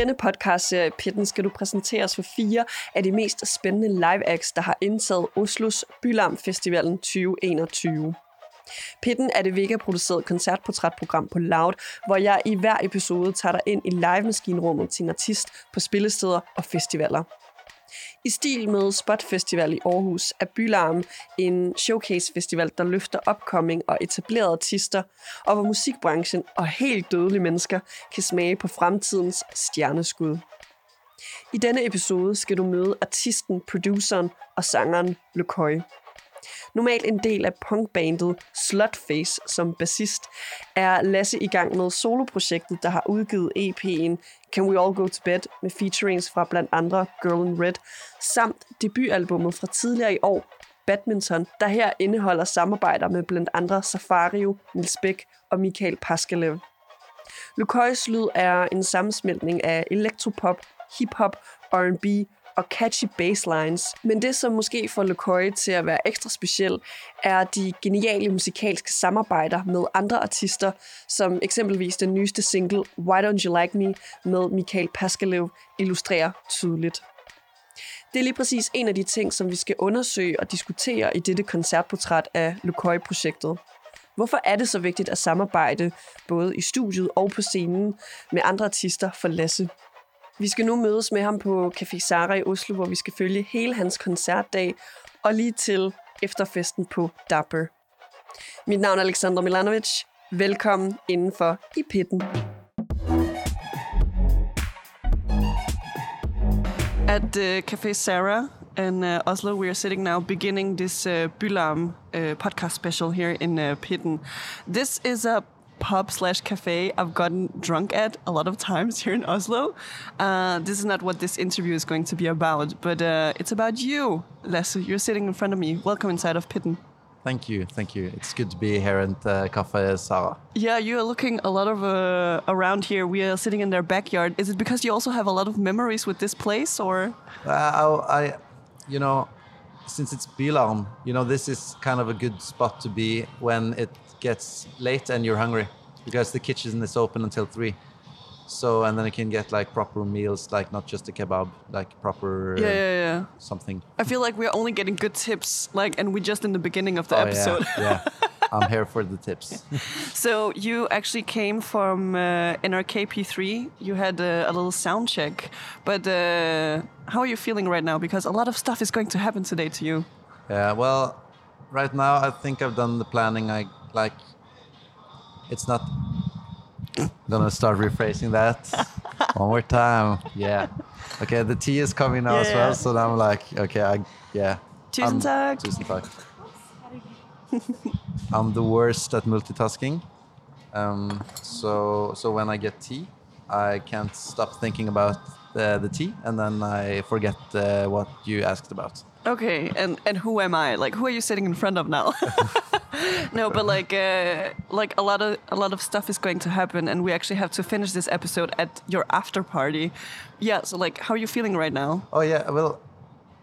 denne podcastserie Pitten skal du præsenteres for fire af de mest spændende live acts, der har indtaget Oslos Bylarm Festivalen 2021. Pitten er det Vega-produceret koncertportrætprogram på Loud, hvor jeg i hver episode tager dig ind i live-maskinrummet til en artist på spillesteder og festivaler. I stil med Spot Festival i Aarhus er Bylarm en showcase-festival, der løfter upcoming og etablerede artister, og hvor musikbranchen og helt dødelige mennesker kan smage på fremtidens stjerneskud. I denne episode skal du møde artisten, produceren og sangeren Lokøj. Normalt en del af punkbandet Slutface som bassist, er Lasse i gang med soloprojektet, der har udgivet EP'en Can We All Go To Bed med featurings fra blandt andre Girl in Red, samt debutalbummet fra tidligere i år, Badminton, der her indeholder samarbejder med blandt andre Safario, Nils Bæk og Michael Paskalev. Lukøjs lyd er en sammensmeltning af elektropop, hiphop, R&B og catchy basslines. Men det, som måske får Lecoy til at være ekstra speciel, er de geniale musikalske samarbejder med andre artister, som eksempelvis den nyeste single Why Don't You Like Me med Michael Paskalev illustrerer tydeligt. Det er lige præcis en af de ting, som vi skal undersøge og diskutere i dette koncertportræt af LeCoy-projektet. Hvorfor er det så vigtigt at samarbejde både i studiet og på scenen med andre artister for Lasse? Vi skal nu mødes med ham på Café Sara i Oslo, hvor vi skal følge hele hans koncertdag, og lige til efterfesten på Dapper. Mit navn er Alexander Milanovic. Velkommen indenfor i pitten. At uh, Café Sarah in uh, Oslo, we are sitting now beginning this øh, uh, Bylarm uh, podcast special here in uh, Pitten. This is a pub slash cafe I've gotten drunk at a lot of times here in Oslo. Uh, this is not what this interview is going to be about, but uh, it's about you, Lasse. You're sitting in front of me. Welcome inside of Pitten. Thank you, thank you. It's good to be here at uh, Cafe Sara. Yeah, you are looking a lot of uh, around here. We are sitting in their backyard. Is it because you also have a lot of memories with this place, or? Uh, I, I, you know, since it's Bylarm, you know, this is kind of a good spot to be when it gets late and you're hungry because the kitchen is open until three. So and then you can get like proper meals, like not just a kebab, like proper yeah, yeah, yeah. something. I feel like we're only getting good tips, like, and we're just in the beginning of the oh, episode. Yeah, yeah. I'm here for the tips. so you actually came from uh, NRK P3. You had a, a little sound check, but uh, how are you feeling right now? Because a lot of stuff is going to happen today to you. Yeah, well, right now I think I've done the planning. I like it's not gonna start rephrasing that one more time. Yeah. Okay, the tea is coming now yeah. as well, so now I'm like, okay, I yeah. Tusen I'm. Tusen tack. I'm the worst at multitasking. Um, so so when I get tea, I can't stop thinking about the, the tea, and then I forget uh, what you asked about. Okay, and and who am I? Like, who are you sitting in front of now? no, but like, uh, like a lot of a lot of stuff is going to happen, and we actually have to finish this episode at your after party. Yeah. So, like, how are you feeling right now? Oh yeah. Well,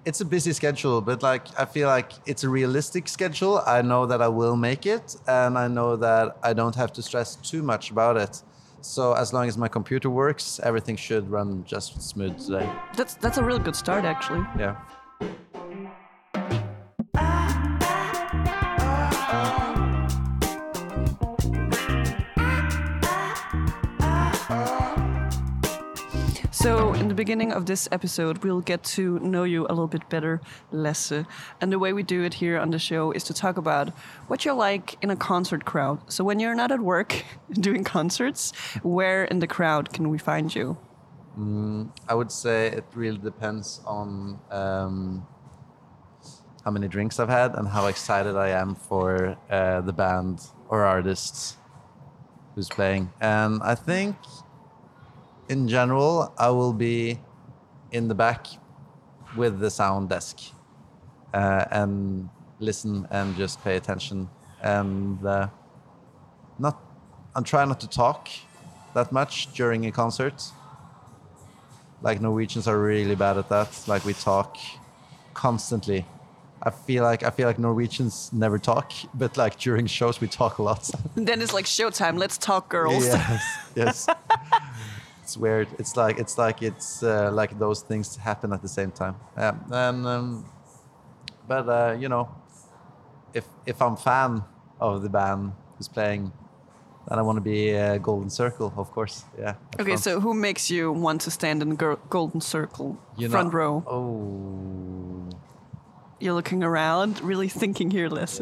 it's a busy schedule, but like, I feel like it's a realistic schedule. I know that I will make it, and I know that I don't have to stress too much about it. So as long as my computer works, everything should run just smooth today. That's that's a really good start, actually. Yeah. Beginning of this episode, we'll get to know you a little bit better, Lasse. And the way we do it here on the show is to talk about what you're like in a concert crowd. So, when you're not at work doing concerts, where in the crowd can we find you? Mm, I would say it really depends on um, how many drinks I've had and how excited I am for uh, the band or artists who's playing. And I think in general, I will be in the back with the sound desk uh, and listen and just pay attention and uh, not. I'm trying not to talk that much during a concert. Like Norwegians are really bad at that. Like we talk constantly. I feel like I feel like Norwegians never talk, but like during shows we talk a lot. then it's like showtime. Let's talk, girls. Yes, yes. it's weird. It's like it's like it's uh, like those things happen at the same time. Yeah, and um, but uh, you know, if if I'm fan of the band who's playing, then I want to be a golden circle, of course. Yeah. Okay, front. so who makes you want to stand in the golden circle, You know- front row? Oh. You're looking around, really thinking here, Les.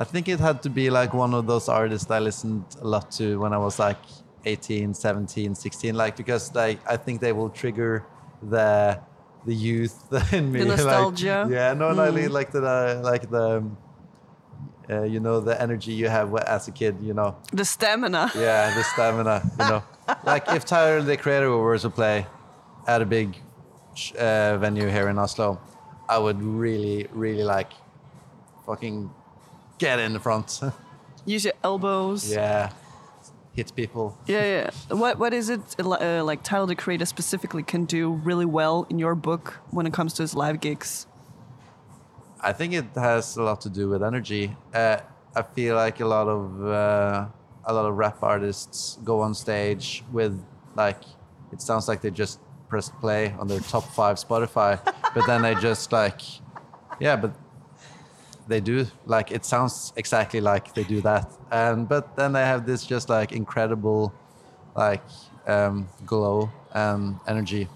I think it had to be like one of those artists I listened a lot to when I was like 18, 17, 16 like because like I think they will trigger the the youth in me The like- nostalgia? yeah, no, Mm. like the uh, like the uh, you know the energy you have as a kid, you know. The stamina. Yeah, the stamina, you know. like if Tyler the Creator were to play at a big uh, venue here in Oslo, I would really, really like fucking get in the front. Use your elbows. yeah, hit people. Yeah, yeah. What what is it uh, like Tyler the Creator specifically can do really well in your book when it comes to his live gigs? I think it has a lot to do with energy. Uh, I feel like a lot of uh, a lot of rap artists go on stage with like it sounds like they just press play on their top five Spotify, but then they just like yeah, but they do like it sounds exactly like they do that, and but then they have this just like incredible like um, glow and energy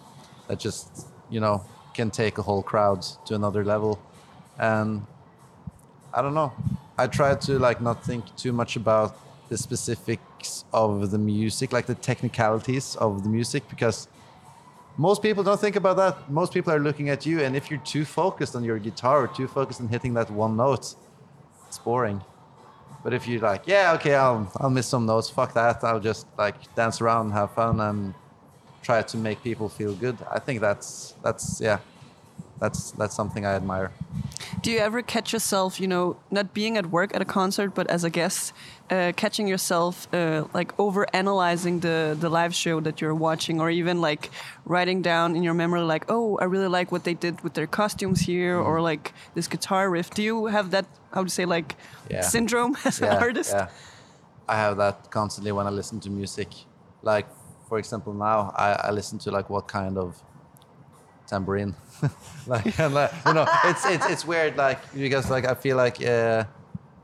that just you know can take a whole crowd to another level. And i don't know. I try to like not think too much about the specifics of the music like the technicalities of the music because most people don't think about that. Most people are looking at you and if you're too focused on your guitar or too focused on hitting that one note it's boring. But if you're like yeah okay i'll i'll miss some notes fuck that i'll just like dance around and have fun and try to make people feel good i think that's that's yeah that's that's something i admire Do you ever catch yourself, you know, not being at work at a concert, but as a guest, uh, catching yourself uh, like over analyzing the the live show that you're watching, or even like writing down in your memory, like, oh, I really like what they did with their costumes here, or like this guitar riff. Do you have that? How to say like Yeah. syndrome as an artist? Yeah. I have that constantly when I listen to music. Like, for example, now I, I listen to like what kind of tambourine. like, and like, you know, it's, it's it's weird. Like because like I feel like uh,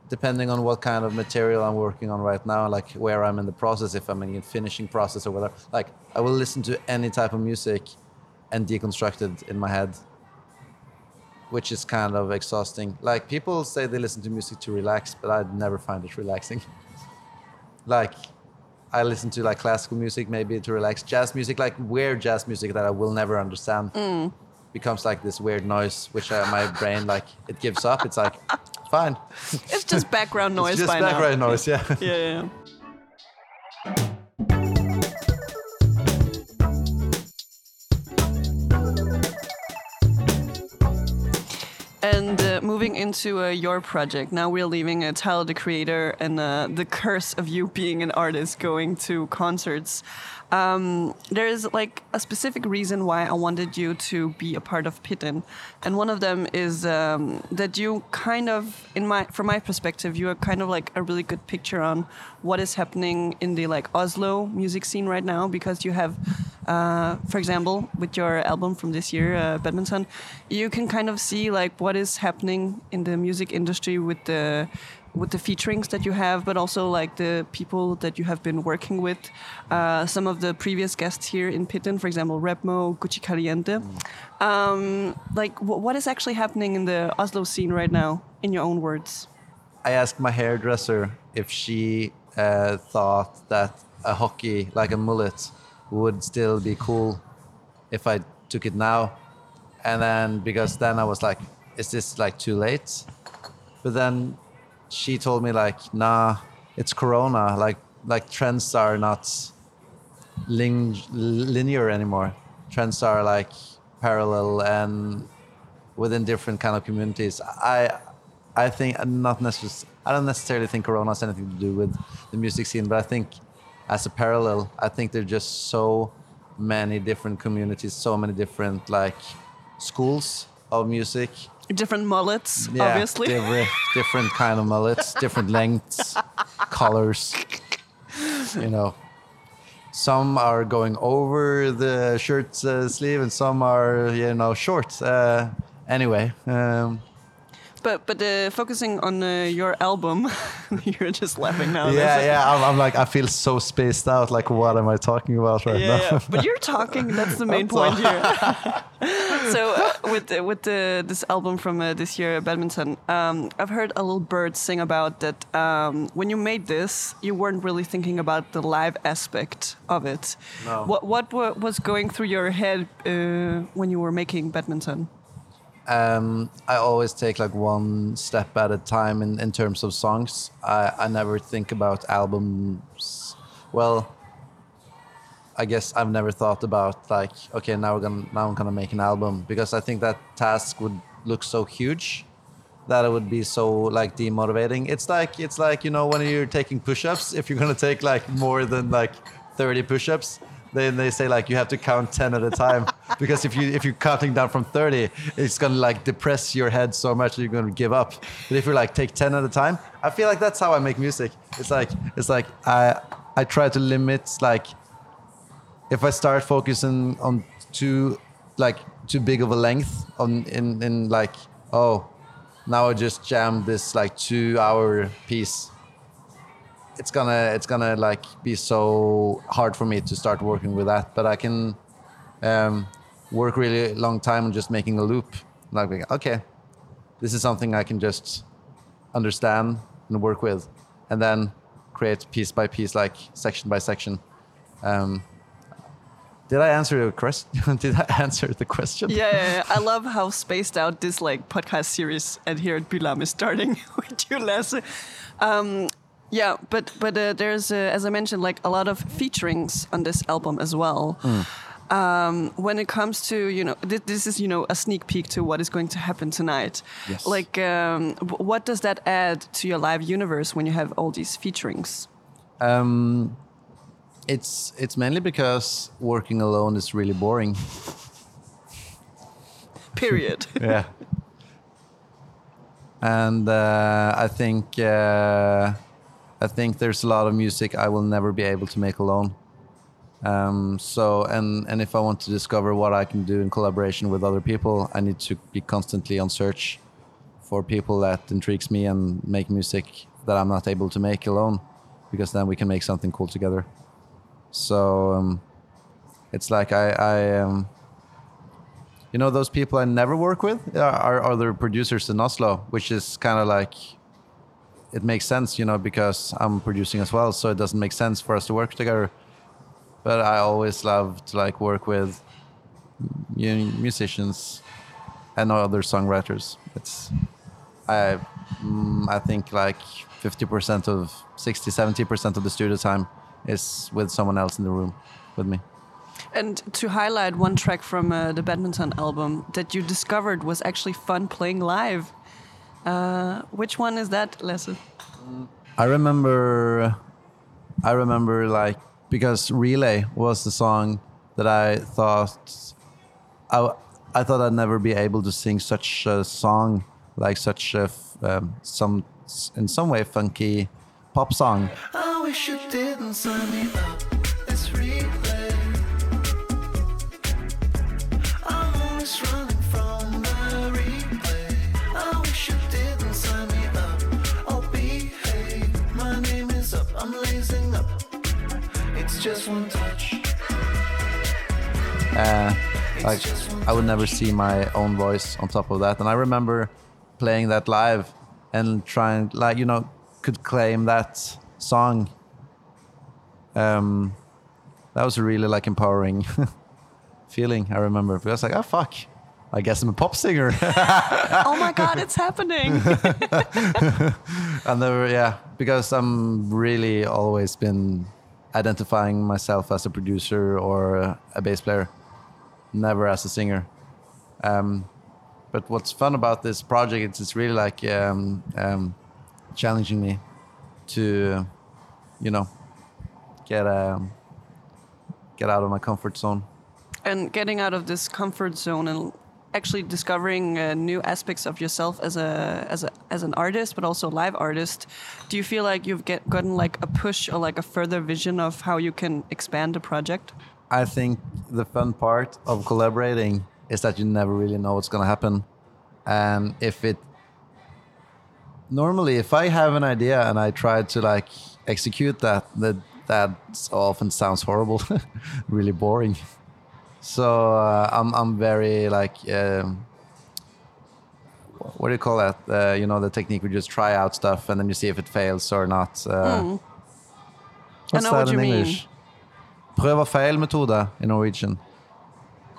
depending on what kind of material I'm working on right now, like where I'm in the process, if I'm in the finishing process or whatever, like I will listen to any type of music and deconstruct it in my head which is kind of exhausting. Like people say they listen to music to relax, but I never find it relaxing. like I listen to like classical music maybe to relax. Jazz music, like weird jazz music that I will never understand, becomes like this weird noise, which uh, my brain like it gives up. It's like fine. It's just background noise it's just by background now. noise. Yeah. Yeah, yeah. Moving into uh, your project, now we're leaving uh, Tyler the Creator and uh, the curse of you being an artist going to concerts. Um, there is like a specific reason why I wanted you to be a part of Pitten, and one of them is um, that you kind of, in my from my perspective, you are kind of like a really good picture on what is happening in the like Oslo music scene right now because you have, uh, for example, with your album from this year, uh, Badminton, you can kind of see like what is happening in the music industry with the with the featurings that you have, but also like the people that you have been working with. Uh, some of the previous guests here in Pitten, for example, Repmo, Gucci Caliente. Um, like, wh- what is actually happening in the Oslo scene right now, in your own words? I asked my hairdresser if she uh, thought that a hockey like a mullet would still be cool if I took it now, and then because then I was like, is this like too late? But then she told me like, nah, it's Corona. Like like trends are not lin- linear anymore. Trends are like parallel and within different kind of communities. I I think not necessarily. I don't necessarily think Corona has anything to do with the music scene, but I think as a parallel, I think there's just so many different communities, so many different like schools of music. Different mullets, Yeah, obviously. different, different kind of mullets, different lengths, colors. You know, some are going over the shirt uh, sleeve, and some are you know short. Uh, anyway, um, but but uh, focusing on uh, your album, you're just laughing now. yeah, yeah. I'm, I'm, like I feel so spaced out. Like what am I talking about right yeah, now? Yeah. But you're talking. That's the main point here. so uh, with uh, with the, this album from uh, this year, badminton, um, I've heard a little bird sing about that. Um, when you made this, you weren't really thinking about the live aspect of it. No. What what was going through your head uh, when you were making badminton? Um, I always take like one step at a time in, in terms of songs. I, I never think about albums. Well, I guess I've never thought about like, okay, now we're gonna now I'm gonna make an album because I think that task would look so huge that it would be so like demotivating. It's like it's like you know when you're taking push-ups, if you're gonna take like more than like 30 push-ups, then they say like you have to count 10 at a time because if you if you're counting down from 30 it's gonna like depress your head so much that you're gonna give up. But if you like take 10 at a time i feel like that's how i make music. It's like it's like i i try to limit like if i start focusing on too like too big of a length on in in like oh now i just jam this like two hour piece it's gonna it's gonna like be so hard for me to start working with that but i can um, work really long time on just making a loop like okay this is something i can just understand and work with and then create piece by piece like section by section um, did I answer your question? did I answer the question? Yeah, yeah, yeah, I love how spaced out this like podcast series and here at Bylarm is starting with you, Lasse. Um, yeah, but but uh, there's uh, as I mentioned like a lot of featurings on this album as well. Mm. Um, when it comes to you know th this is you know a sneak peek to what is going to happen tonight. Yes. Like um, what does that add to your live universe when you have all these featurings? Um, it's it's mainly because working alone is really boring. Period. yeah. And uh, I think uh, I think there's a lot of music I will never be able to make alone. Um, so and and if I want to discover what I can do in collaboration with other people, I need to be constantly on search for people that intrigues me and make music that I'm not able to make alone, because then we can make something cool together. So um, it's like I, I um, you know, those people I never work with are other producers in Oslo, which is kind of like it makes sense, you know, because I'm producing as well, so it doesn't make sense for us to work together. But I always love to like work with you know, musicians and other songwriters. It's I mm, I think like 50% of 60 70% of the studio time is with someone else in the room with me. And to highlight one track from uh, the badminton album that you discovered was actually fun playing live. Uh, which one is that, lesson? I remember, I remember like because "Relay" was the song that I thought, I, I thought I'd never be able to sing such a song, like such a um, some in some way funky pop song. Just one touch. Uh, like I would never see my own voice on top of that, and I remember playing that live and trying, like you know, could claim that song. Um, that was a really like empowering feeling. I remember because I was like, oh fuck, I guess I'm a pop singer. oh my god, it's happening! and never, yeah, because I'm really always been identifying myself as a producer or a bass player, never as a singer. Um, but what's fun about this project is it's really like um, um, challenging me to, you know, get um, get out of my comfort zone. And getting out of this comfort zone and actually discovering uh, new aspects of yourself as a as a as an artist, but also a live artist. Do you feel like you've get, gotten like a push or like a further vision of how you can expand the project? I think the fun part of collaborating is that you never really know what's going to happen. And if it normally if I have an idea and I try to like execute that, that that often sounds horrible, really boring. So uh, I'm I'm very like um, what do you call that? Uh, you know the technique we just try out stuff and then you see if it fails or not. Uh, Mm. I What's know that what in you mean. English? Prøv og feil metode in Norwegian.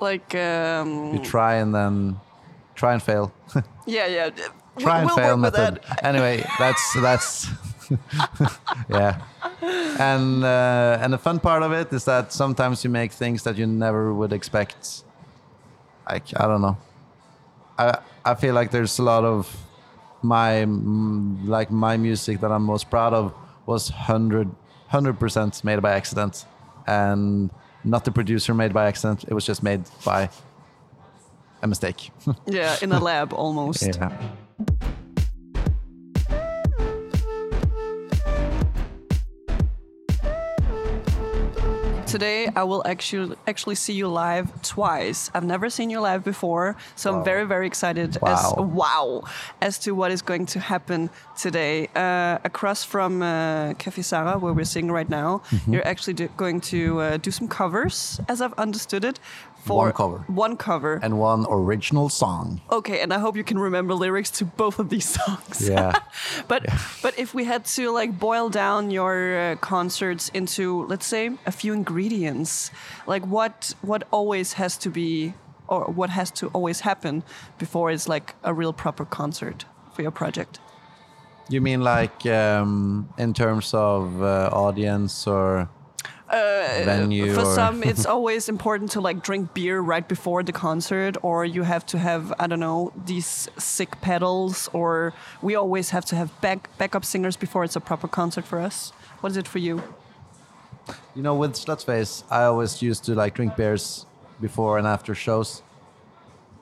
Like, um, You try and then try and fail. yeah, yeah. try and we'll fail work with method. that. Anyway, that's that's yeah. And uh, and the fun part of it is that sometimes you make things that you never would expect. Like I don't know. I I feel like there's a lot of my mm, like my music that I'm most proud of was 100 percent made by accident, and not the producer made by accident. It was just made by a mistake. Yeah, in a lab almost. yeah. Today, I will actually actually see you live twice. I've never seen you live before, so I'm very very excited. As, Wow. wow, as to what is going to happen today. Uh, across from uh, Cafe Sara, where we're singing right now, Mm-hmm. you're actually do, going to uh, do some covers, as I've understood it. For One cover. One cover. And one original song. Okay, and I hope you can remember lyrics to both of these songs. Yeah. but but if we had to like boil down your uh, concerts into let's say a few ingredients, like what what always has to be or what has to always happen before it's like a real proper concert for your project. You mean like um, in terms of uh, audience or venue? Uh, For or some, it's always important to like drink beer right before the concert, or you have to have I don't know these sick pedals, or we always have to have back backup singers before it's a proper concert for us. What is it for you? you know, with Slutface, I always used to like drink beers before and after shows.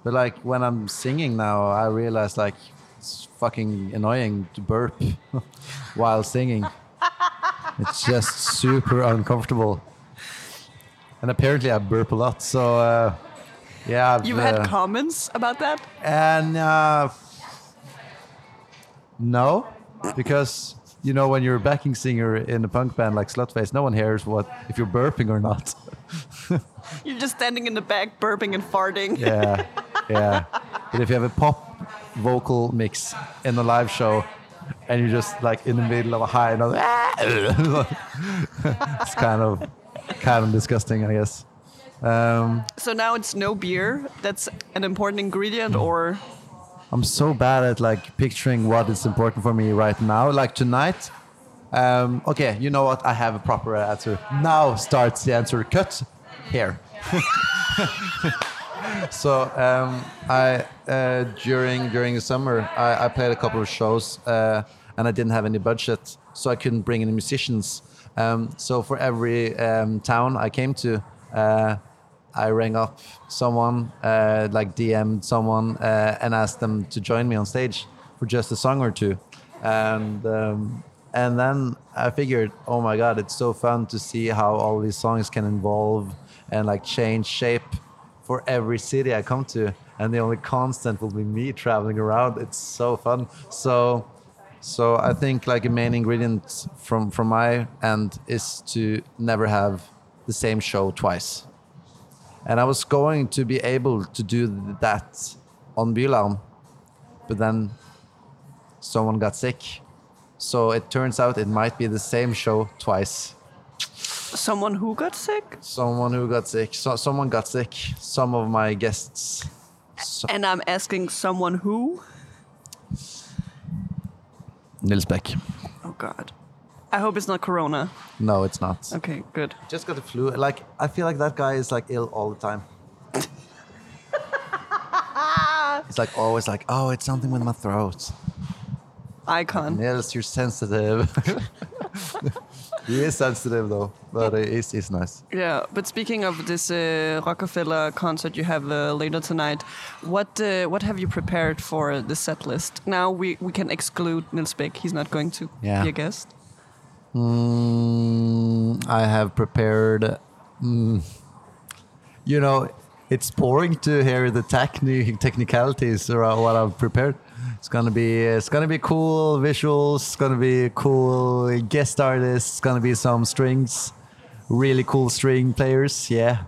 But like when I'm singing now, I realize like it's fucking annoying to burp while singing. It's just super uncomfortable. And apparently I burp a lot, so uh, yeah. I've, You've uh, had comments about that? And uh, no, because you know when you're a backing singer in a punk band like Slutface, no one hears what if you're burping or not. You're just standing in the back, burping and farting. yeah, yeah. But if you have a pop vocal mix in a live show, and you're just like in the middle of a high note, it's kind of kind of disgusting, I guess. Um, So now it's no beer. That's an important ingredient, or I'm so bad at like picturing what is important for me right now. Like tonight, um, okay, you know what? I have a proper answer. Now starts the answer. Cut here. so um, I uh, during during the summer I, I played a couple of shows uh, and I didn't have any budget, so I couldn't bring any musicians. Um, so for every um, town I came to. Uh, I rang up someone, uh, like DM'd someone, uh, and asked them to join me on stage for just a song or two, and um, and then I figured, oh my god, it's so fun to see how all these songs can evolve and like change shape for every city I come to, and the only constant will be me traveling around. It's so fun. So, so I think like a main ingredient from from my end is to never have the same show twice and I was going to be able to do that on Bylarm, but then someone got sick. So it turns out it might be the same show twice. Someone who got sick? Someone who got sick. So, someone got sick. Some of my guests. So, And I'm asking someone who? Nils Bech. Oh God. I hope it's not Corona. No, it's not. Okay, good. Just got the flu. Like I feel like that guy is like ill all the time. It's like always like, oh, it's something with my throat. Icon. Nils, you're sensitive. he is sensitive though, but he's, he's nice. Yeah, but speaking of this uh, Rockefeller concert you have uh, later tonight, what uh, what have you prepared for the set list? Now we, we can exclude Nils Bech. He's not going to Yeah. be a guest. Mm, I have prepared. Mm, you know, it's boring to hear the techni- technicalities around what I've prepared. It's gonna be it's gonna be cool visuals. It's gonna be cool guest artists. It's gonna be some strings, really cool string players. Yeah,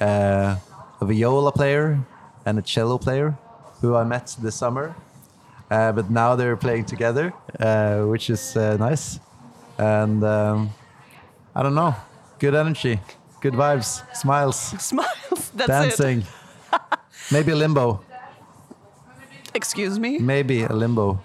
uh, a viola player and a cello player who I met this summer. Uh, but now they're playing together, uh, which is uh, nice. And um, I don't know, good energy, good vibes, smiles, Smiles. That's dancing. Maybe limbo. It. Excuse me. Maybe a limbo.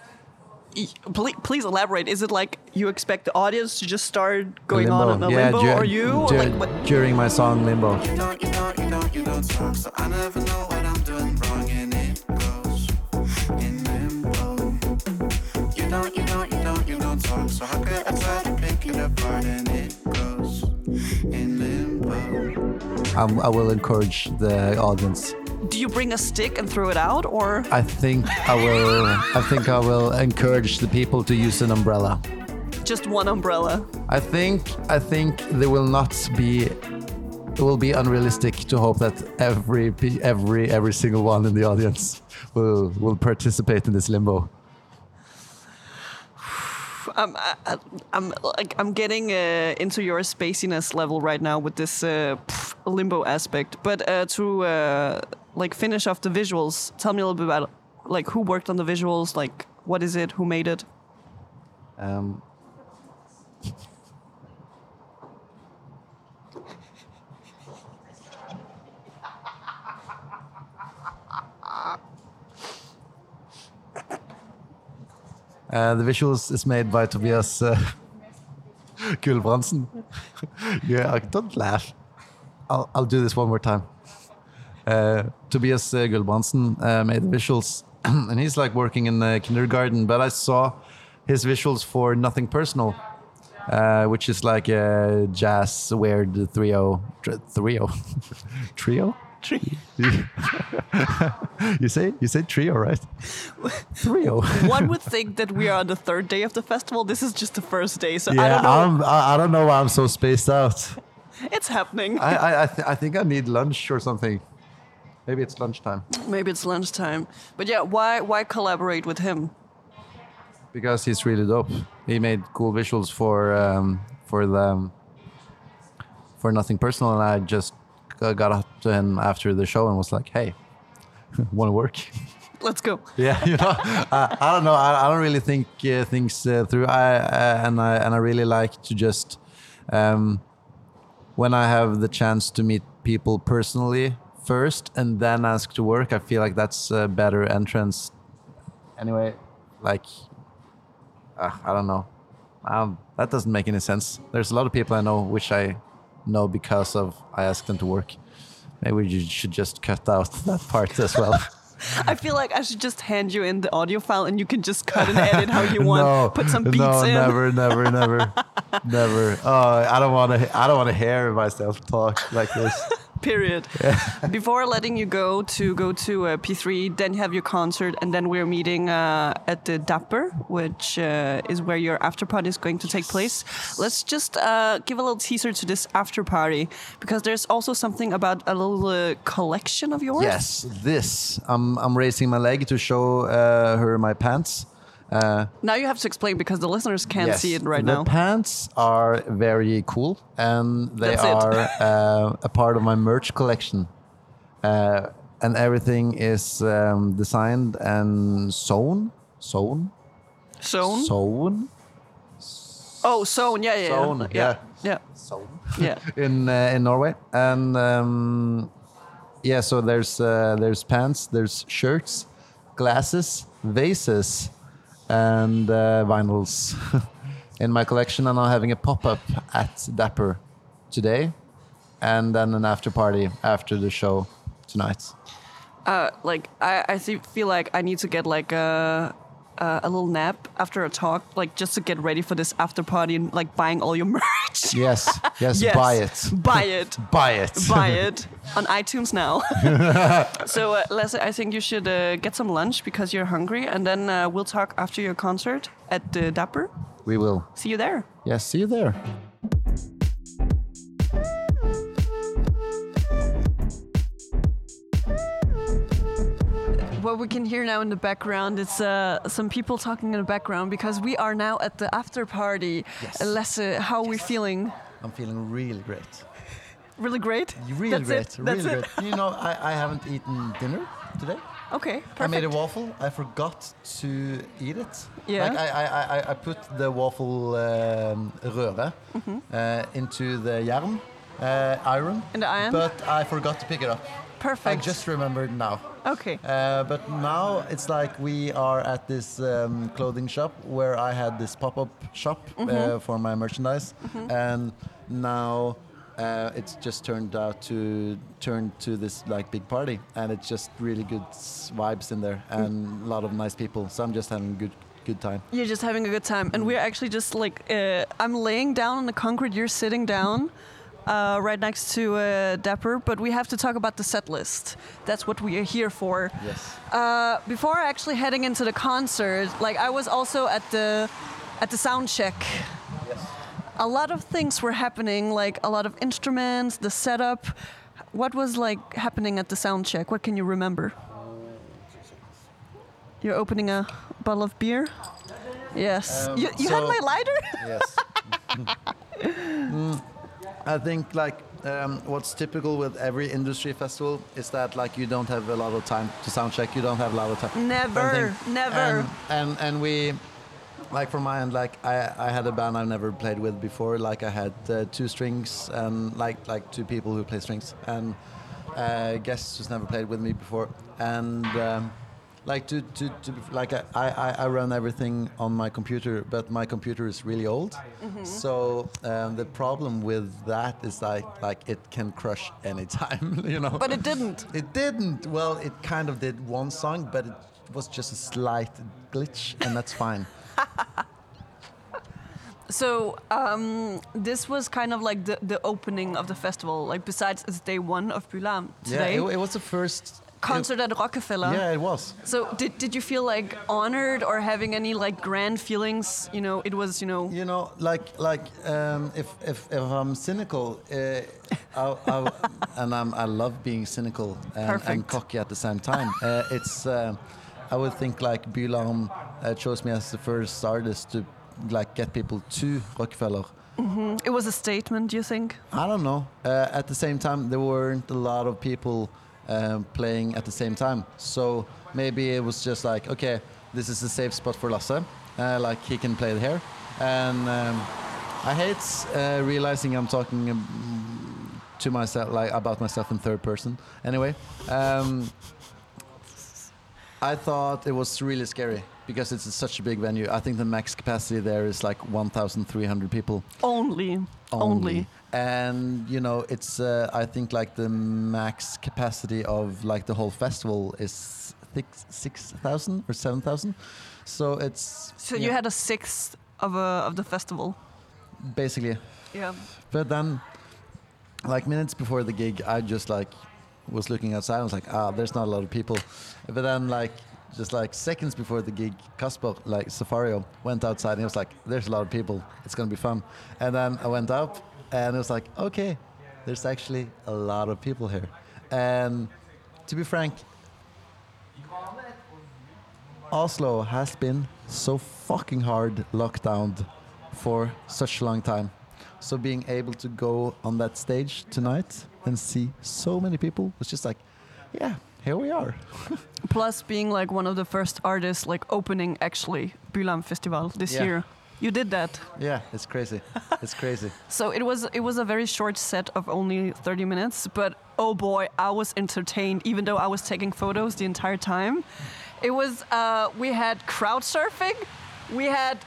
Please, please elaborate. Is it like you expect the audience to just start A going on in a yeah, limbo, dur- or you, or dur- like what? during my song Limbo. You don't, you don't, you don't, you don't talk, so I never know what I'm doing wrong, and it goes in limbo. You don't, you don't, you don't, you don't talk, so how could I try to pick it apart, and it goes in limbo. I'm, I will encourage the audience. Do you bring a stick and throw it out, or I think I will. I think I will encourage the people to use an umbrella. just one umbrella? I think I think there will not be it will be unrealistic to hope that every every every single one in the audience will will participate in this limbo. I'm, I, I'm like I'm getting uh, into your spaciness level right now with this uh, pff, limbo aspect. But uh, to uh, like finish off the visuals, tell me a little bit about like who worked on the visuals, like what is it, who made it? Um, the visuals is made by Tobias uh, yeah, don't laugh. I'll, I'll do this one more time. Uh, Tobias uh, uh, made the visuals, and he's like working in the kindergarten. But I saw his visuals for Nothing Personal, uh, which is like a jazz weird trio, tr- trio, trio. you say you say trio, right? Trio. One would think that we are on the third day of the festival. This is just the first day, so I Yeah, don't know. I'm, I, I don't know why I'm so spaced out. it's happening. I I, I, th- I think I need lunch or something. Maybe it's lunchtime Maybe it's lunchtime. But yeah, why why collaborate with him? because he's really dope. He made cool visuals for um, for the for nothing personal, and I just g- got up to him after the show and was like, "Hey, want to work?" Let's go. yeah, you know, I, I don't know. I, I don't really think uh, things uh, through. I uh, and I and I really like to just um, when I have the chance to meet people personally first and then ask to work. I feel like that's a better entrance. Anyway, like uh, I don't know. Um, that doesn't make any sense. There's a lot of people I know which I know because of I asked them to work. Maybe you should just cut out that part as well. I feel like I should just hand you in the audio file and you can just cut and edit how you want. no, Put some beats no, in. never, never, never, never. Oh, I don't want to. I don't want to hear myself talk like this. Period. Before letting you go to go to uh, P3, then you have your concert, and then we're meeting uh, at the Dapper, which uh, is where your after party is going to take place. Let's just uh, give a little teaser to this after party because there's also something about a little uh, collection of yours. Yes, this. I'm. I'm raising my leg to show uh, her my pants. Uh, Now you have to explain because the listeners can't yes, see it right the now. pants are very cool, and they That's are uh, a part of my merch collection. Uh, and everything is um, designed and sewn, sewn, Sewn. sewn, Oh, sewn. Yeah, yeah, yeah. Sewn, yeah. yeah. Yeah. sewn. Yeah. in uh, in Norway, and um, yeah, so there's uh, there's pants, there's shirts, glasses, vases, and uh, vinyls in my collection. I'm having a pop up at Dapper today, and then an after party after the show tonight. uh, like I, I see, feel like I need to get like a uh, a little nap after a talk, like just to get ready for this after party and like buying all your merch. Yes, yes, Yes. buy it. Buy it. Buy it. Buy it on iTunes now. so, uh, Lasse, I think you should uh, get some lunch because you're hungry, and then uh, we'll talk after your concert at the Dapper. We will. See you there. Yes, see you there. What we can hear now in the background is uh, some people talking in the background because we are now at the after party. Yes. Lasse, how are we feeling? I'm feeling really great. Really great. Really That's great. It? Really That's great. You know, I, I haven't eaten dinner today. Okay. Perfect. I made a waffle. I forgot to eat it. Yeah. Like I, I, I, I put the waffle um, røre Mm-hmm. uh, into the jern, uh, iron. In the iron? But I forgot to pick it up. I just remembered now. Okay. Uh, but now it's like we are at this um, clothing shop where I had this pop-up shop Mm-hmm. uh, for my merchandise, and now uh, it's just turned out to turn to this like big party, and it's just really good vibes in there and a lot of nice people. So I'm just having a good good time. You're just having a good time, and we're actually just like uh, I'm laying down on the concrete. You're sitting down. Uh, right next to uh, Dapper, but we have to talk about the set list. That's what we are here for. Yes. Uh, before actually heading into the concert, like I was also at the at the sound check. Yes. A lot of things were happening, like a lot of instruments, the setup. What was like happening at the sound check? What can you remember? You're opening a bottle of beer. Yes. Um, you you had my lighter. Yes. Mm, I think like um, what's typical with every industry festival is that like you don't have a lot of time to sound check. You don't have a lot of time. Never, never. And, and and we, like from my end, like I I had a band I've never played with before. Like I had uh, two strings and like like two people who play strings and uh, guests who's never played with me before and. Um, like to, to, to like I, I, I run everything on my computer but my computer is really old so um, the problem with that is like like it can crush anytime you know But it didn't. it didn't well it kind of did one song but it was just a slight glitch and that's fine So um, this was kind of like the, the opening of the festival. Like besides, it's day one of Bylarm today. yeah it, it was the first concert at Rockefeller. yeah it was So did, did you feel like honored or having any like grand feelings? You know, it was you know you know like like um, if, if if I'm cynical uh, I, I, and I'm, I love being cynical and, and cocky at the same time uh, it's uh, I would think like Bylarm uh, chose me as the first artist to like get people to Rockefeller it was a statement. Do you think? I don't know. Uh, at the same time, there weren't a lot of people um, playing at the same time. So maybe it was just like, okay, this is a safe spot for Lasse. Uh, like he can play here. And um, I hate uh, realizing I'm talking um, to myself, like about myself in third person. Anyway, um, I thought it was really scary because it's such a big venue. I think the max capacity there is like 1,300 people Only, only. and you know it's uh, i think like the max capacity of like the whole festival is six six thousand or seven thousand so it's So yeah, you had a sixth of a of the festival. basically Yeah. but then like minutes before the gig i just like was looking outside i was like ah there's not a lot of people but then like just like seconds before the gig Kasper like Safario went outside and he was like there's a lot of people. It's gonna be fun. And then I went up and it was like okay there's actually a lot of people here. And to be frank Oslo has been so fucking hard locked down for such a long time. So being able to go on that stage tonight and see so many people was just like, yeah, here we are. Plus, being like one of the first artists like opening actually Bylarm Festival this Yeah. year. You did that. Yeah, it's crazy. It's crazy. So it was it was a very short set of only 30 minutes, but oh boy, I was entertained even though I was taking photos the entire time. It was uh, we had crowd surfing, we had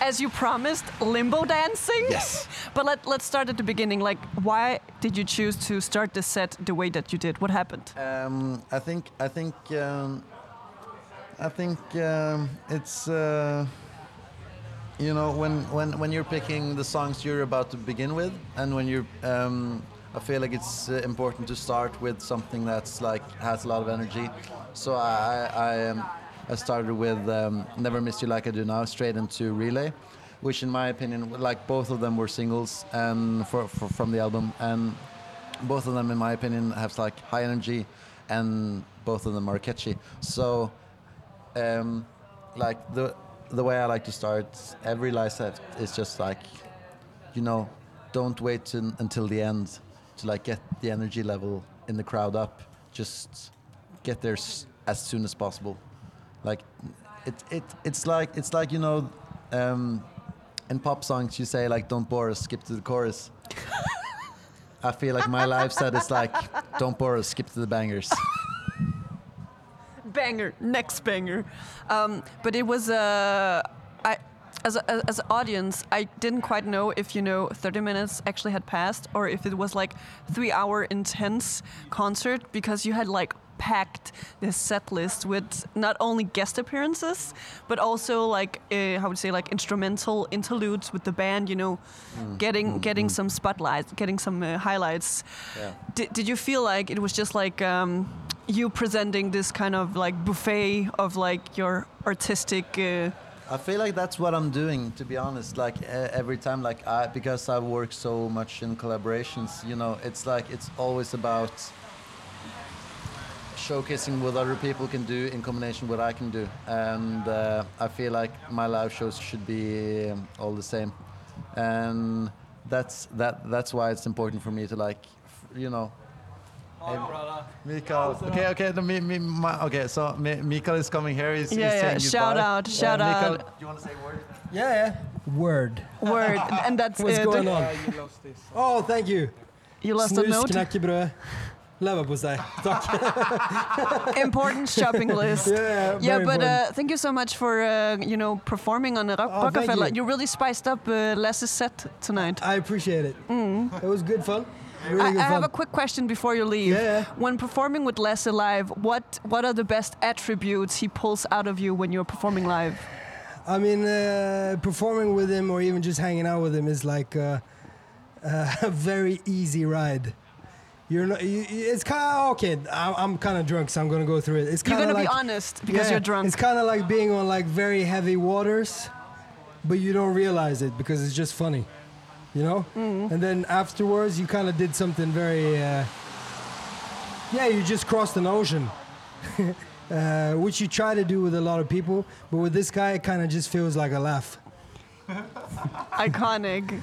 as you promised limbo dancing. Yes. But let let's start at the beginning. Like why did you choose to start the set the way that you did? What happened? Um, I think I think um, I think um, it's uh, you know when when when you're picking the songs you're about to begin with, and when you're um, I feel like it's uh, important to start with something that's like has a lot of energy. So I I, um, I started with um, Never Missed You Like I Do Now straight into Relay, which in my opinion like both of them were singles and for, for from the album and both of them in my opinion have like high energy and both of them are catchy. So um, like the the way I like to start every live set is just like, you know, don't wait to, until the end to like get the energy level in the crowd up. Just get there as soon as possible. Like, it, it it's like it's like you know, um, in pop songs you say like don't bore us, skip to the chorus. I feel like my live set is like don't bore us, skip to the bangers. banger, next banger. Um, but it was uh, I as a, as an audience, I didn't quite know if you know 30 minutes actually had passed or if it was like three hour intense concert because you had like packed this set list with not only guest appearances but also like uh, how would you say like instrumental interludes with the band you know getting getting some spotlights getting some uh, highlights Yeah. did, did you feel like it was just like um, you presenting this kind of like buffet of like your artistic uh, I feel like that's what I'm doing, to be honest. Like uh, every time, like I, because I work so much in collaborations, you know, it's like it's always about showcasing what other people can do in combination with what I can do, and uh, I feel like my live shows should be um, all the same, and that's that. That's why it's important for me to like, you know. Hey, Mikhael. Okay, okay, no, me, me, my, okay. So Mi- Mikhael is coming here. He's, Yeah, he's yeah, saying shout goodbye. out, shout Mikhael, out. Do you want to say a word? Yeah, yeah. Word. word and that's What's it going on? you lost this. Oh, thank you. you lost a Snus, note knäckebröd, leverpostej. Tack. important shopping list Yeah, yeah, yeah but uh, thank you so much for uh, you know performing on Rock- Oh, Rockefeller you. really spiced up uh, Les's set tonight I appreciate it. It was good fun. Really I, I have a quick question before you leave. Yeah, yeah. When performing with Les live, what what are the best attributes he pulls out of you when you're performing live? I mean, uh, performing with him or even just hanging out with him is like uh, a very easy ride. You're not. You, you- it's kind of okay. I'm, I'm kind of drunk, so I'm gonna go through it. It's You're kind of gonna like be honest because yeah, you're drunk. It's kind of like being on like very heavy waters, but you don't realize it because it's just funny, you know. Mm-hmm. And then afterwards, you kind of did something very. Uh, yeah, you just crossed an ocean, uh, which you try to do with a lot of people, but with this guy, it kind of just feels like a laugh. Iconic.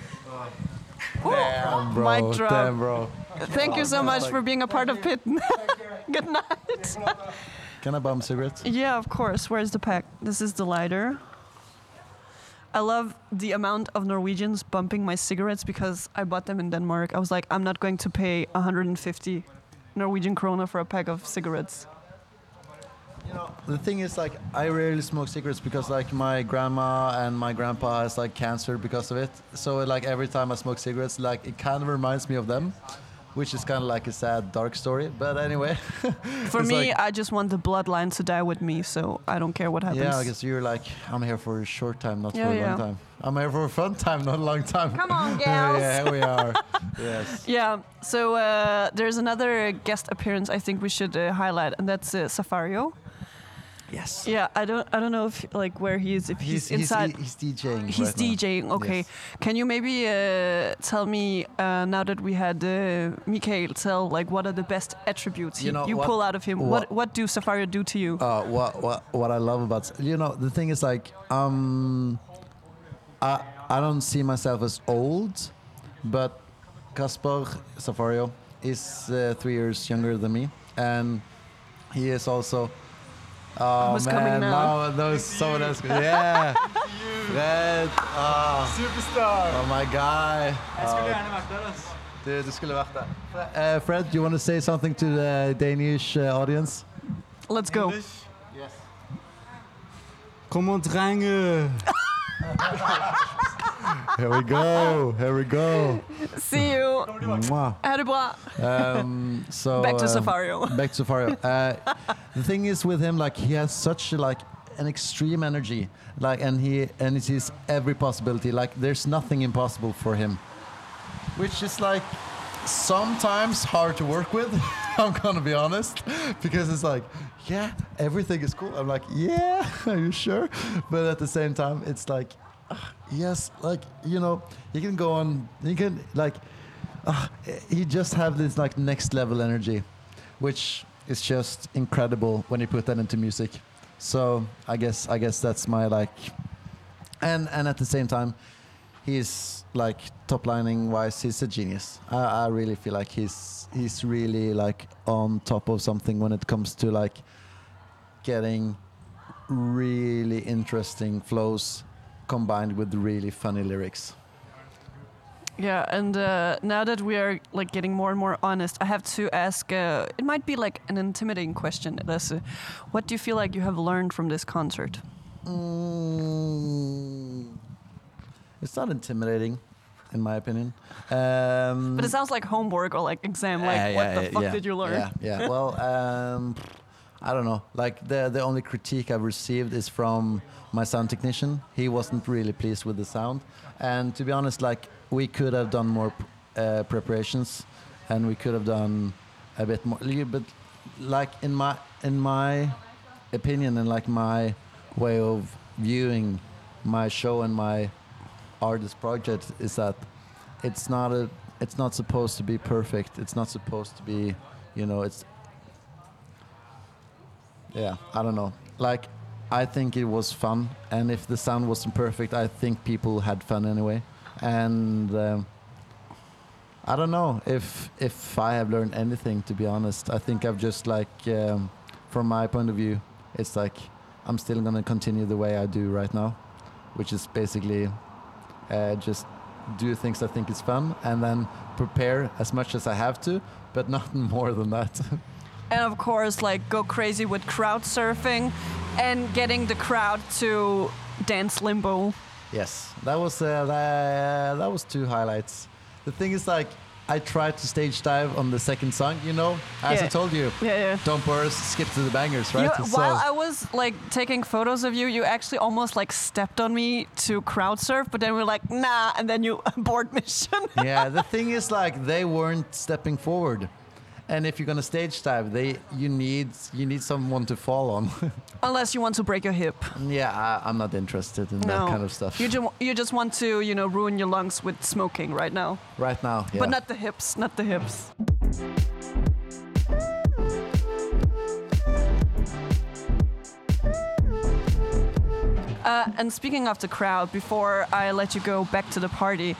Damn, bro. Mic drop. Damn, bro. Thank you so much for being a part of Pit. Good night. Can I bum cigarettes? Yeah, of course. Where's the pack? This is the lighter. I love the amount of Norwegians bumping my cigarettes because I bought them in Denmark. I was like, I'm not going to pay 150 Norwegian krona for a pack of cigarettes. The thing is, like, I rarely smoke cigarettes because, like, my grandma and my grandpa has like cancer because of it. So, like, every time I smoke cigarettes, like, it kind of reminds me of them, which is kind of like a sad, dark story. But anyway, For me, like- I just want the bloodline to die with me, so I don't care what happens. yeah, I guess you're like, I'm here for a short time, not Yeah, for a yeah. long time. I'm here for a fun time, not a long time. Come on, yeah, gals. here we are. yes. Yeah, so uh, there's another guest appearance I think we should uh, highlight, and that's uh, Safario. Yes. Yeah, I don't, I don't know if like where he is, if he's, He's, inside. He's, he's DJing. He's right now. DJing. Okay, Yes. can you maybe uh, tell me uh, now that we had uh, Mikhael tell like what are the best attributes You you, know, you what- pull out of him? What what- what do Safario do to you? Uh, what what what I love about you know the thing is like um I I don't see myself as old, but Kaspar Safario is uh, three years younger than me, and he is also. Oh Who's man, coming now? no, someone else. Yeah, Fred. Oh, Superstar! oh my guy. Jeg skulle Oh, gjerne vært der, ass. du, du skulle vært der. Uh, Fred, do you want to say something to the Danish uh, audience? Let's go. English? Kom on, drenge! Here we go. Here we go. See you. Mwah. Ha det bra. Um, so Back to um, Safario. Back to Safario. Uh, the thing is with him, like he has such like an extreme energy, like, and he and it sees every possibility. Like, there's nothing impossible for him, which is like sometimes hard to work with. I'm gonna be honest, because it's like, yeah, everything is cool. I'm like, yeah, are you sure? But at the same time, it's like, yes, like you know, he can go on. He can like, ah, he just have this like next level energy, which is just incredible when you put that into music. So I guess I guess that's my like, and and at the same time, he's like top lining wise, he's a genius. I, I really feel like he's he's really like on top of something when it comes to like getting really interesting flows combined with really funny lyrics. Yeah, and uh, now that we are like getting more and more honest, I have to ask. Uh, it might be like an intimidating question, Lasse. What do you feel like you have learned from this concert? Mm, it's not intimidating, in my opinion. Um, But it sounds like homework or like exam. Like, Yeah, what the fuck yeah, did you learn? Yeah, yeah. well, um, I don't know. Like the the only critique I've received is from my sound technician. He wasn't really pleased with the sound, and to be honest, like we could have done more uh, preparations, and we could have done a bit more. But like in my in my opinion and like my way of viewing my show and my artist project is that it's not a it's not supposed to be perfect it's not supposed to be you know it's yeah i don't know. Like i think it was fun and if the sound wasn't perfect i think people had fun anyway. And um, i don't know if if i have learned anything to be honest. I think i've just like um, from my point of view it's like i'm still to continue the way i do right now which is basically uh, just do things I think is fun and then prepare as much as I have to, but not more than that. And of course, like go crazy with crowd surfing and getting the crowd to dance limbo. yes, that was uh, that, that was two highlights. The thing is, like, I tried to stage dive on the second song. You know, as I told you, Yeah, yeah. don't burst, skip to the bangers, right? You, while I was like taking photos of you, you actually almost like stepped on me to crowd surf, but then we are like, nah, and then you abort mission. yeah, the thing is, like, they weren't stepping forward. And if you're gonna stage dive, they you need you need someone to fall on. Unless you want to break your hip. yeah, I, I'm not interested in that kind of stuff. You, ju- you just want to, you know, ruin your lungs with smoking right now. right now, yeah. But not the hips, not the hips. Uh, and speaking of the crowd, before I let you go back to the party,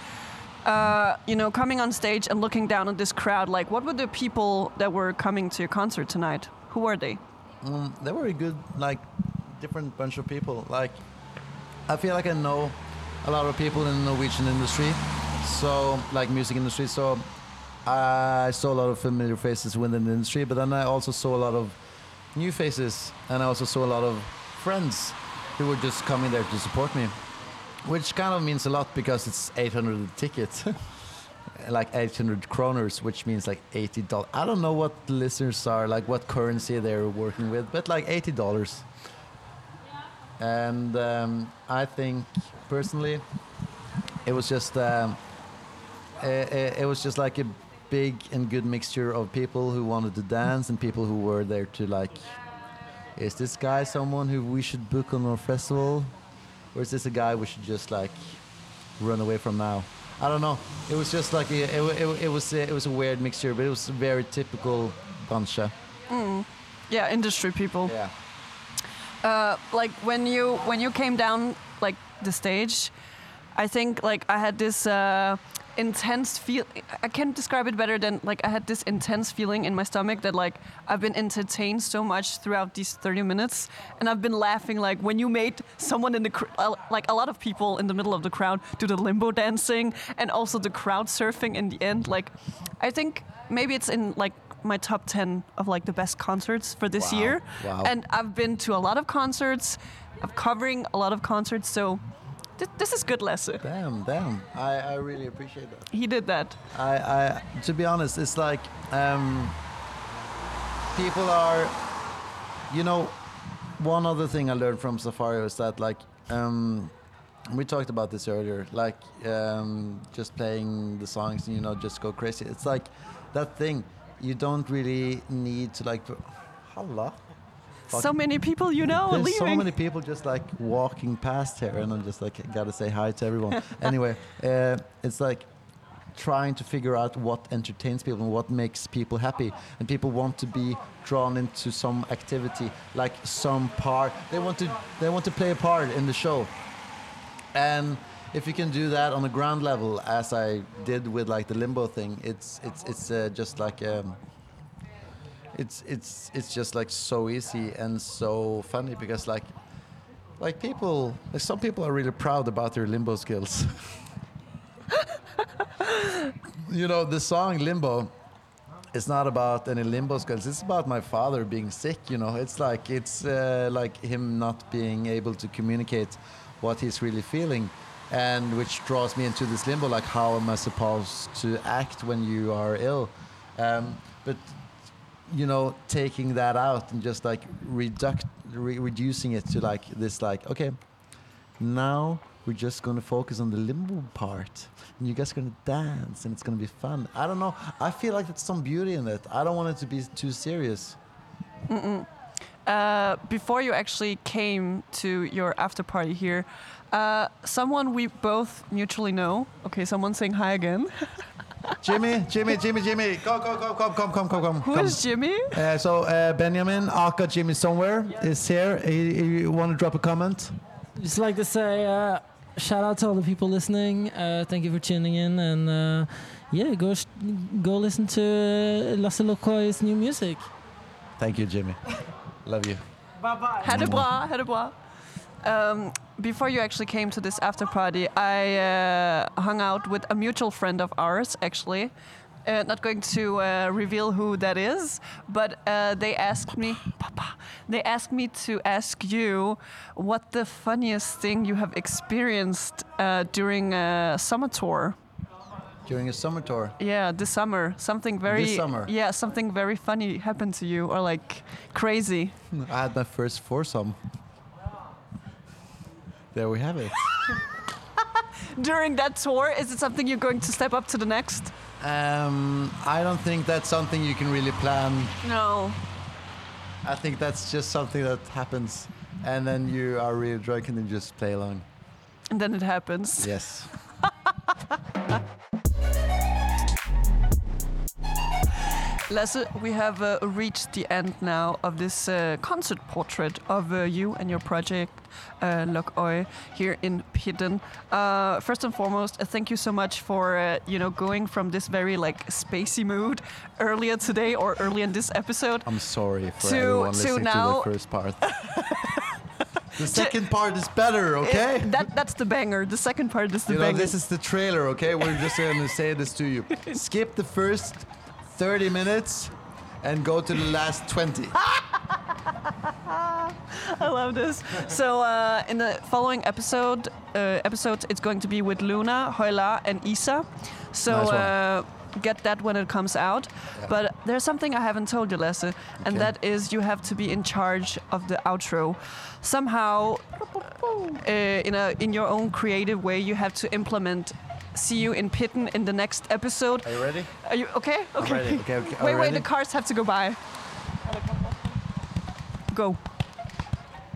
uh, you know, coming on stage and looking down at this crowd, like, what were the people that were coming to your concert tonight? Who were they? Mm, they were a good, like, different bunch of people. Like, I feel like I know a lot of people in the Norwegian industry, so like music industry. So I saw a lot of familiar faces within the industry, but then I also saw a lot of new faces, and I also saw a lot of friends who were just coming there to support me, which kind of means a lot because it's 800 a ticket. like 800 kroners, which means like 80 dollars. I don't know what the listeners are like, what currency they're working with, but like 80 dollars. And um, I think personally, it was just um, it, it was just like a big and good mixture of people who wanted to dance and people who were there to like, is this guy someone who we should book on our festival, or is this a guy we should just like run away from now? I don't know. It was just like a, it, it, it was a, it was a weird mixture, but it was a very typical buncha. Yeah, industry people. Yeah. uh, like when you when you came down like the stage, I think like I had this uh, intense feel. I can't describe it better than like I had this intense feeling in my stomach that like I've been entertained so much throughout these 30 minutes, and I've been laughing like when you made someone in the cr- like a lot of people in the middle of the crowd do the limbo dancing and also the crowd surfing in the end. Like, I think maybe it's in like my top 10 of like the best concerts for this Wow. year Wow. and I've been to a lot of concerts. I'm covering a lot of concerts, so Th- this is good, Lasse. Damn, damn. I, I really appreciate that. He did that. I, I to be honest, it's like um, people are, you know, one other thing I learned from Safario is that like um, we talked about this earlier, like um, just playing the songs and you know just go crazy. It's like that thing. You don't really need to like. Hello. So many people you know There's so many people just like walking past here, and I'm just like gotta say hi to everyone. anyway, uh, it's like trying to figure out what entertains people and what makes people happy, and people want to be drawn into some activity, like some part. They want to they want to play a part in the show, and if you can do that on a ground level, as I did with like the limbo thing, it's it's it's uh, just like. Um, it's it's it's just like so easy and so funny because like like people like some people are really proud about their limbo skills. You know the song limbo it's not about any limbo skills. It's about my father being sick you know? It's like it's uh, like him not being able to communicate what he's really feeling and which draws me into this limbo like how am i supposed to act when you are ill? Um, but you know taking that out and just like reduct re- reducing it to like this like okay now we're just going to focus on the limbo part. And you guys are going to dance and it's going to be fun. I don't know. I feel like there's some beauty in it. I don't want it to be too serious. Uh, before you actually came to your after party here, uh, someone we both mutually know. Okay, someone saying hi again. jimmy jimmy jimmy jimmy go go go come come come come come Who come. is Jimmy? uh, so uh, benjamin aka jimmy somewhere is here he, he want to drop a comment Just like to say, uh, shout out to all the people listening. Uh, thank you for tuning in, and uh, yeah, go sh- go listen to uh, Lasse Lokøy's new music. thank you jimmy love you Bye Ha det bra, ha det bra. Um, before you actually came to this after party, I uh, hung out with a mutual friend of ours, actually. Uh, not going to uh, reveal who that is, but uh, they asked me, Papa, they asked me to ask you what the funniest thing you have experienced uh, during a summer tour. during a summer tour Yeah, this summer, something very This summer? Yeah, something very funny happened to you, or like crazy. I had my first foursome. There we have it. During that tour, is it something you're going to step up to the next? Um, I don't think that's something you can really plan. No. I think that's just something that happens, and then you are really drunk and then just play along. And then it happens. Yes. Lasse, we have uh, reached the end now of this uh, concert portrait of uh, you and your project, uh, Lokøy, here in Pidden. Uh, first and foremost, uh, thank you so much for uh, you know going from this very like spacey mood earlier today or early in this episode. I'm sorry for To- everyone to listening now- to the first part. the second part is better, okay? It- that that's the banger. The second part is the you know, banger. this is the trailer, okay? We're just going to say this to you. Skip the first 30 minutes and go to the last 20. I love this. So uh, in the following episode, uh, episodes, it's going to be with Luna, Hoila, and Isa. So Nice uh, get that when it comes out. Yeah. But there's something I haven't told you, Lasse, and Okay. that is you have to be in charge of the outro. Somehow, uh, in a in your own creative way, you have to implement. See you in Pitten in the next episode. Are you ready? Are you okay? Okay. ready. Okay, okay. Wait, wait. The cars have to go by. Go.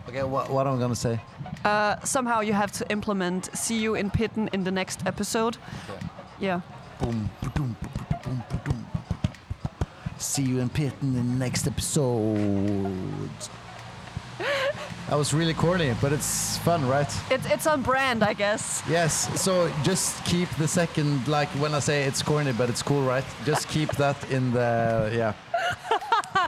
Okay, what, what am I to say? Uh, somehow you have to implement see you in Pitten in the next episode. Yeah. Boom, ba-doom, ba-ba-doom, ba-doom. See you in Pitten in the next episode. That was really corny, but it's fun, right? It's it's on brand, I guess. Yes, so just keep the second, like when I say it's corny, but it's cool, right? Just keep that in the, yeah.